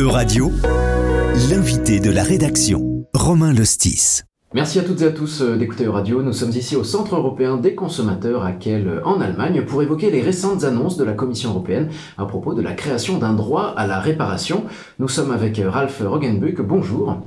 E-Radio, l'invité de la rédaction, Romain Lostis. Merci à toutes et à tous euh, d'écouter Radio. Nous sommes ici au Centre européen des consommateurs à Kiel, euh, en Allemagne, pour évoquer les récentes annonces de la Commission européenne à propos de la création d'un droit à la réparation. Nous sommes avec euh, Ralph Rogenbuck. Bonjour.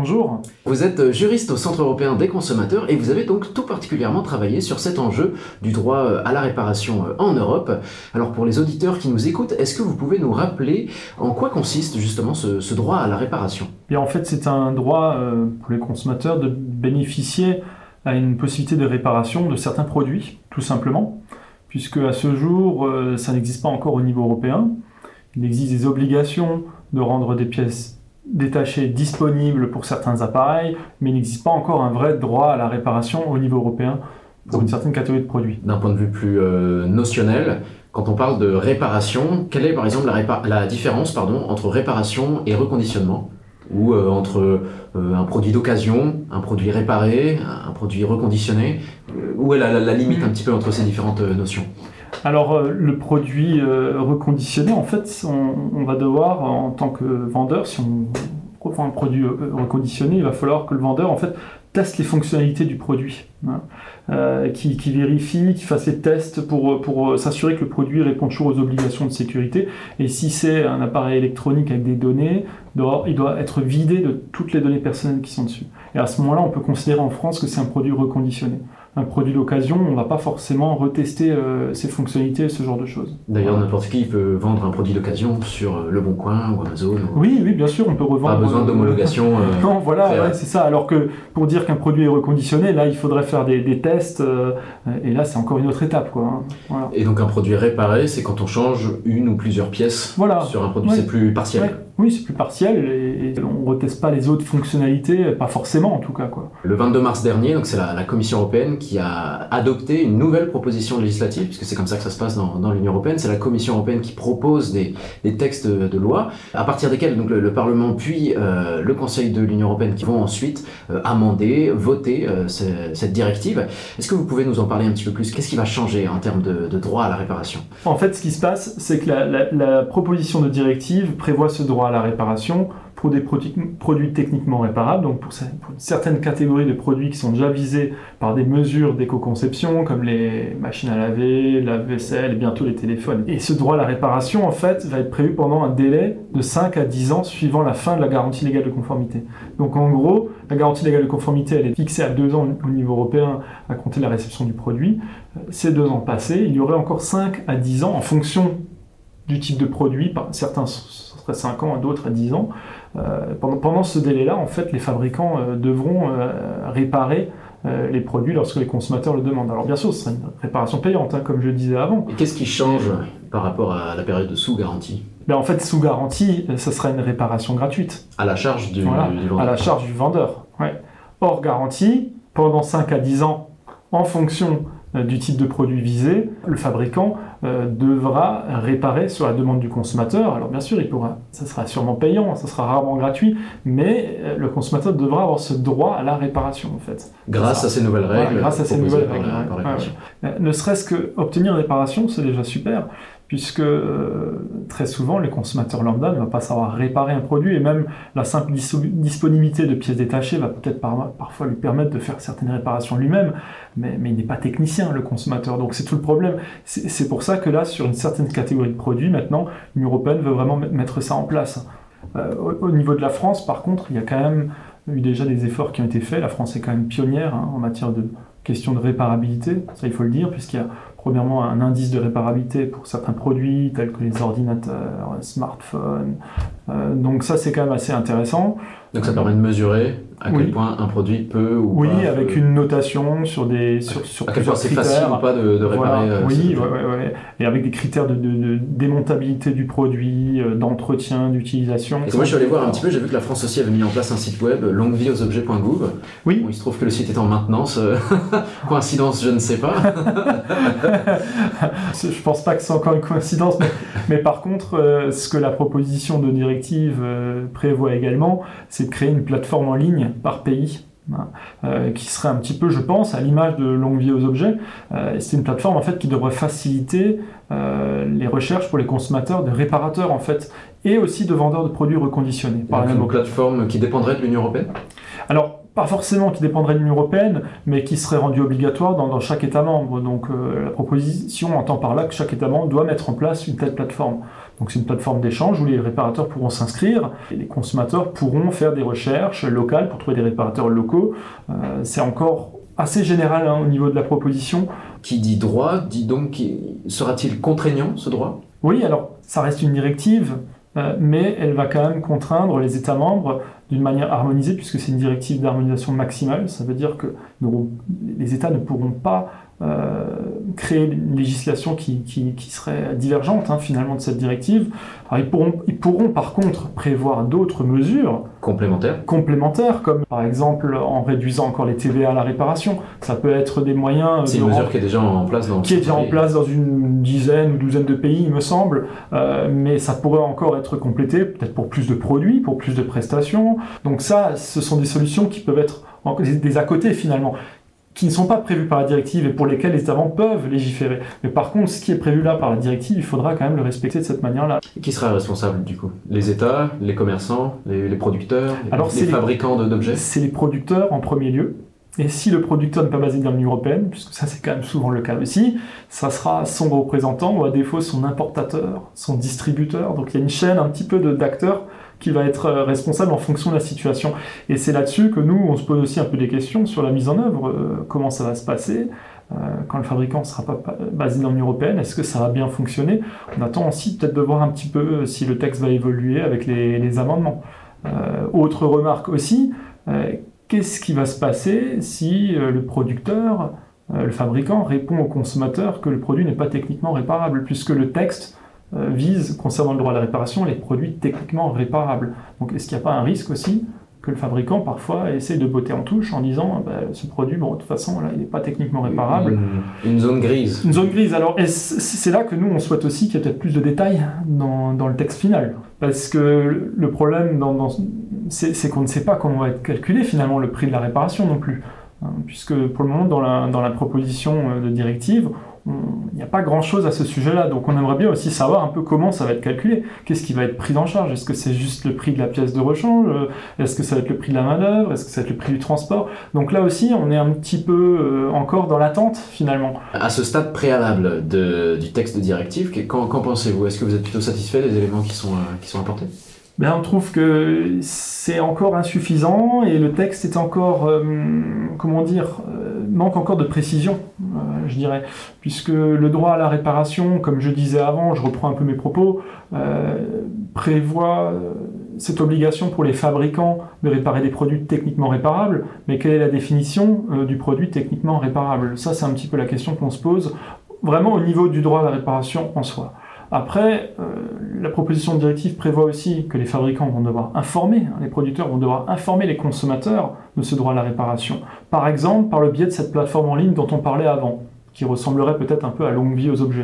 Bonjour. Vous êtes juriste au Centre européen des consommateurs et vous avez donc tout particulièrement travaillé sur cet enjeu du droit à la réparation en Europe. Alors pour les auditeurs qui nous écoutent, est-ce que vous pouvez nous rappeler en quoi consiste justement ce, droit à la réparation? Et En fait, c'est un droit pour les consommateurs de bénéficier à une possibilité de réparation de certains produits, tout simplement, puisque à ce jour, euh, ça n'existe pas encore au niveau européen. Il existe des obligations de rendre des pièces détachées disponibles pour certains appareils, mais il n'existe pas encore un vrai droit à la réparation au niveau européen pour une certaine catégorie de produits. D'un point de vue plus euh, notionnel, quand on parle de réparation, quelle est par exemple la, la différence pardon, entre réparation et reconditionnement? Ou euh, entre euh, un produit d'occasion, un produit réparé, un produit reconditionné? Où est la, limite un petit peu entre ces différentes notions? Alors le produit reconditionné, en fait, on, va devoir, en tant que vendeur, si on prend un produit reconditionné, il va falloir que le vendeur, en fait, teste les fonctionnalités du produit, hein, euh, qui, vérifie, qui fasse les tests pour, pour s'assurer que le produit répond toujours aux obligations de sécurité. Et si c'est un appareil électronique avec des données, il doit être vidé de toutes les données personnelles qui sont dessus. Et à ce moment-là, on peut considérer en France que c'est un produit reconditionné un produit d'occasion, on ne va pas forcément retester euh, ses fonctionnalités, ce genre de choses. D'ailleurs, n'importe qui peut vendre un produit d'occasion sur euh, Le Bon Coin ou Amazon. Oui, oui, bien sûr, on peut revendre. Pas besoin d'homologation. Euh, non, voilà, c'est ça. Alors que pour dire qu'un produit est reconditionné, là, il faudrait faire des, tests, et là, c'est encore une autre étape. Quoi, hein. Et donc, un produit réparé, c'est quand on change une ou plusieurs pièces voilà. sur un produit, c'est plus partiel. Oui, c'est plus partiel, et, on ne reteste pas les autres fonctionnalités, pas forcément en tout cas. Quoi. Le 22 mars dernier, donc c'est la, la Commission européenne qui a adopté une nouvelle proposition législative, puisque c'est comme ça que ça se passe dans, dans l'Union européenne. C'est la Commission européenne qui propose des, des, textes de loi, à partir desquels donc, le, Parlement puis euh, le Conseil de l'Union européenne qui vont ensuite euh, amender, voter euh, cette directive. Est-ce que vous pouvez nous en parler un petit peu plus? Qu'est-ce qui va changer en termes de, de, droit à la réparation? En fait, ce qui se passe, c'est que la, la, la proposition de directive prévoit ce droit à la réparation pour des produits, techniquement réparables, donc pour, certaines catégories de produits qui sont déjà visés par des mesures d'éco-conception, comme les machines à laver, la vaisselle et bientôt les téléphones. Et ce droit à la réparation, en fait, va être prévu pendant un délai de 5 à 10 ans suivant la fin de la garantie légale de conformité. Donc en gros, la garantie légale de conformité, elle est fixée à 2 ans au niveau européen à compter de la réception du produit. Ces deux ans passés, il y aurait encore 5 à 10 ans en fonction du type de produit, certains seraient 5 ans, d'autres à 10 ans, euh, pendant, ce délai-là, en fait, les fabricants euh, devront euh, réparer les produits lorsque les consommateurs le demandent. Alors bien sûr, ce sera une réparation payante, hein, comme je disais avant. Et qu'est-ce qui change par rapport à la période de sous-garantie? Ben, En fait, sous garantie, ce sera une réparation gratuite. À la charge du, vendeur. À la charge du vendeur. Ouais. Hors garantie, pendant 5 à 10 ans, en fonction du type de produit visé, le fabricant euh, devra réparer sur la demande du consommateur. Alors bien sûr, il pourra, ça sera sûrement payant, ça sera rarement gratuit, mais euh, le consommateur devra avoir ce droit à la réparation en fait. Grâce à ces nouvelles règles. grâce à ces nouvelles règles. ne serait-ce que obtenir une réparation, c'est déjà super puisque euh, très souvent, les consommateurs lambda ne vont pas savoir réparer un produit, et même la simple disponibilité de pièces détachées va peut-être parfois lui permettre de faire certaines réparations lui-même, mais, il n'est pas technicien, le consommateur. Donc c'est tout le problème. C'est pour ça que là, sur une certaine catégorie de produits, maintenant, l'Union européenne veut vraiment mettre ça en place. Euh, au, niveau de la France, par contre, il y a quand même eu déjà des efforts qui ont été faits. La France est quand même pionnière hein, en matière de question de réparabilité, ça il faut le dire, puisqu'il y a premièrement un indice de réparabilité pour certains produits tels que les ordinateurs, smartphones. Euh, donc ça c'est quand même assez intéressant. Donc ça permet de mesurer à quel point un produit peut ou oui, pas. Avec une notation sur des sur, sur à quel point c'est facile ou pas de, réparer. Euh, oui, ouais, et avec des critères de, de, démontabilité du produit, euh, d'entretien, d'utilisation. Et moi je suis allé voir un petit peu, j'ai vu que la France aussi avait mis en place un site web longuevieauxobjets.gouv. Oui. Il se trouve que le site est en maintenance. Coïncidence, je ne sais pas. je pense pas que c'est encore une coïncidence, mais, mais par contre, euh, ce que la proposition de directive prévoit également, c'est de créer une plateforme en ligne par pays hein, euh, qui serait un petit peu, je pense, à l'image de longue vie aux objets. Euh, c'est une plateforme en fait qui devrait faciliter les recherches pour les consommateurs de réparateurs en fait, et aussi de vendeurs de produits reconditionnés. Par Donc une plateforme qui dépendrait de l'Union européenne? Alors, pas forcément qui dépendrait de l'Union européenne, mais qui serait rendue obligatoire dans, chaque État membre. Donc la proposition entend par là que chaque État membre doit mettre en place une telle plateforme. Donc c'est une plateforme d'échange où les réparateurs pourront s'inscrire et les consommateurs pourront faire des recherches locales pour trouver des réparateurs locaux. Euh, c'est encore assez général hein, au niveau de la proposition. Qui dit droit, dit donc sera-t-il contraignant ce droit? Oui, alors ça reste une directive, euh, mais elle va quand même contraindre les États membres d'une manière harmonisée, puisque c'est une directive d'harmonisation maximale. Ça veut dire que les États ne pourront pas créer une législation qui, qui, serait divergente hein, finalement de cette directive. Alors, ils, pourront, ils pourront par contre prévoir d'autres mesures complémentaires. complémentaires, comme par exemple en réduisant encore les TVA à la réparation. Ça peut être des moyens. C'est une mesure qui est déjà en place dans qui est déjà en place dans une dizaine ou douzaine de pays, il me semble, euh, mais ça pourrait encore être complété, peut-être pour plus de produits, pour plus de prestations. Donc ça, ce sont des solutions qui peuvent être des à côté finalement qui ne sont pas prévus par la directive et pour lesquels les États membres peuvent légiférer. Mais par contre, ce qui est prévu là par la directive, il faudra quand même le respecter de cette manière-là. Qui sera responsable du coup? Les États, les commerçants, les, producteurs, les, fabricants d'objets? C'est les producteurs en premier lieu. Et si le producteur n'est pas basé dans l'Union Européenne, puisque ça c'est quand même souvent le cas aussi, ça sera son représentant ou à défaut son importateur, son distributeur. Donc il y a une chaîne un petit peu d'acteurs qui va être euh, responsable en fonction de la situation. Et c'est là-dessus que nous, on se pose aussi un peu des questions sur la mise en œuvre, euh, comment ça va se passer. Euh, quand le fabricant ne sera pas basé dans l'Union Européenne, est-ce que ça va bien fonctionner? On attend aussi peut-être de voir un petit peu si le texte va évoluer avec les, amendements. autre remarque aussi, qu'est-ce qui va se passer si le producteur, le fabricant répond au consommateur que le produit n'est pas techniquement réparable, puisque le texte vise, concernant le droit à la réparation, les produits techniquement réparables. Donc est-ce qu'il n'y a pas un risque aussi que le fabricant parfois essaie de botter en touche en disant bah, ce produit, bon, de toute façon, là, il n'est pas techniquement réparable. Une, zone grise. Une zone grise. Alors c'est là que nous, on souhaite aussi qu'il y ait peut-être plus de détails dans, dans, le texte final. Parce que le problème, dans, c'est qu'on ne sait pas comment va être calculé finalement le prix de la réparation non plus. Hein, puisque pour le moment, dans la, dans la proposition euh, de directive, il n'y a pas grand-chose à ce sujet-là. Donc on aimerait bien aussi savoir un peu comment ça va être calculé. Qu'est-ce qui va être pris en charge? Est-ce que c'est juste le prix de la pièce de rechange? Est-ce que ça va être le prix de la manœuvre? Est-ce que ça va être le prix du transport? Donc là aussi, on est un petit peu euh, encore dans l'attente finalement. À ce stade préalable du texte de directive, qu'en pensez-vous? Est-ce que vous êtes plutôt satisfait des éléments qui sont, euh, qui sont apportés? Ben, on trouve que c'est encore insuffisant et le texte est encore, euh, comment dire, manque encore de précision, euh, je dirais, puisque le droit à la réparation, comme je disais avant, je reprends un peu mes propos, euh, prévoit euh, cette obligation pour les fabricants de réparer des produits techniquement réparables, mais quelle est la définition du produit techniquement réparable? Ça, c'est un petit peu la question qu'on se pose, vraiment au niveau du droit à la réparation en soi. Après, euh, la proposition de directive prévoit aussi que les fabricants vont devoir informer, hein, les producteurs vont devoir informer les consommateurs de ce droit à la réparation. Par exemple, par le biais de cette plateforme en ligne dont on parlait avant, qui ressemblerait peut-être un peu à longue vie aux objets.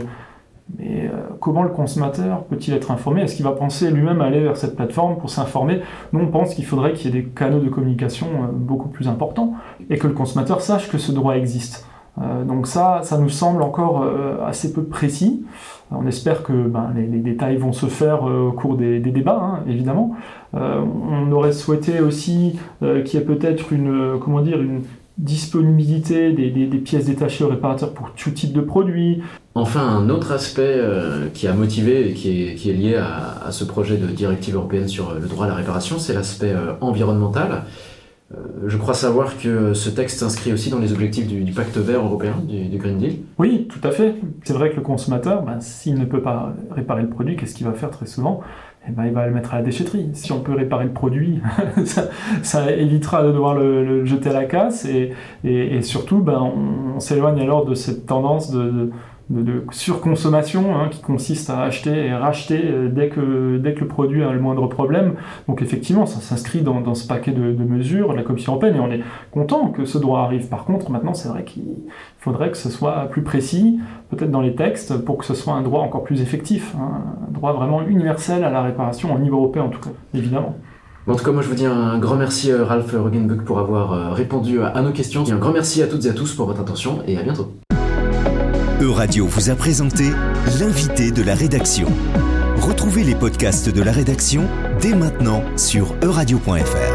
Mais euh, comment le consommateur peut-il être informé? Est-ce qu'il va penser lui-même aller vers cette plateforme pour s'informer? Nous, on pense qu'il faudrait qu'il y ait des canaux de communication euh, beaucoup plus importants et que le consommateur sache que ce droit existe. Donc ça, ça nous semble encore assez peu précis. On espère que ben, les, détails vont se faire euh, au cours des, débats, hein, évidemment. Euh, on aurait souhaité aussi euh, qu'il y ait peut-être une, comment dire, une disponibilité des, pièces détachées aux réparateurs pour tout type de produit. Enfin, un autre aspect qui a motivé et qui est, lié à, ce projet de directive européenne sur le droit à la réparation, c'est l'aspect environnemental. Euh, je crois savoir que ce texte s'inscrit aussi dans les objectifs du, pacte vert européen, du, Green Deal. Oui, tout à fait. C'est vrai que le consommateur, ben, s'il ne peut pas réparer le produit, qu'est-ce qu'il va faire très souvent? Eh ben, il va le mettre à la déchetterie. Si on peut réparer le produit, ça, évitera de devoir le, jeter à la casse et, surtout, ben, on, s'éloigne alors de cette tendance de de, surconsommation hein, qui consiste à acheter et racheter euh, dès que, dès que le produit a le moindre problème. Donc effectivement, ça s'inscrit dans, ce paquet de, de, mesures de la Commission européenne et on est content que ce droit arrive. Par contre, maintenant, c'est vrai qu'il faudrait que ce soit plus précis, peut-être dans les textes, pour que ce soit un droit encore plus effectif, hein, un droit vraiment universel à la réparation au niveau européen en tout cas, évidemment. En tout cas, moi je vous dis un grand merci euh, Ralph Rugenbuck pour avoir euh, répondu à nos questions. Et un grand merci à toutes et à tous pour votre attention et à bientôt. Euradio vous a présenté l'invité de la rédaction. Retrouvez les podcasts de la rédaction dès maintenant sur euradio.fr.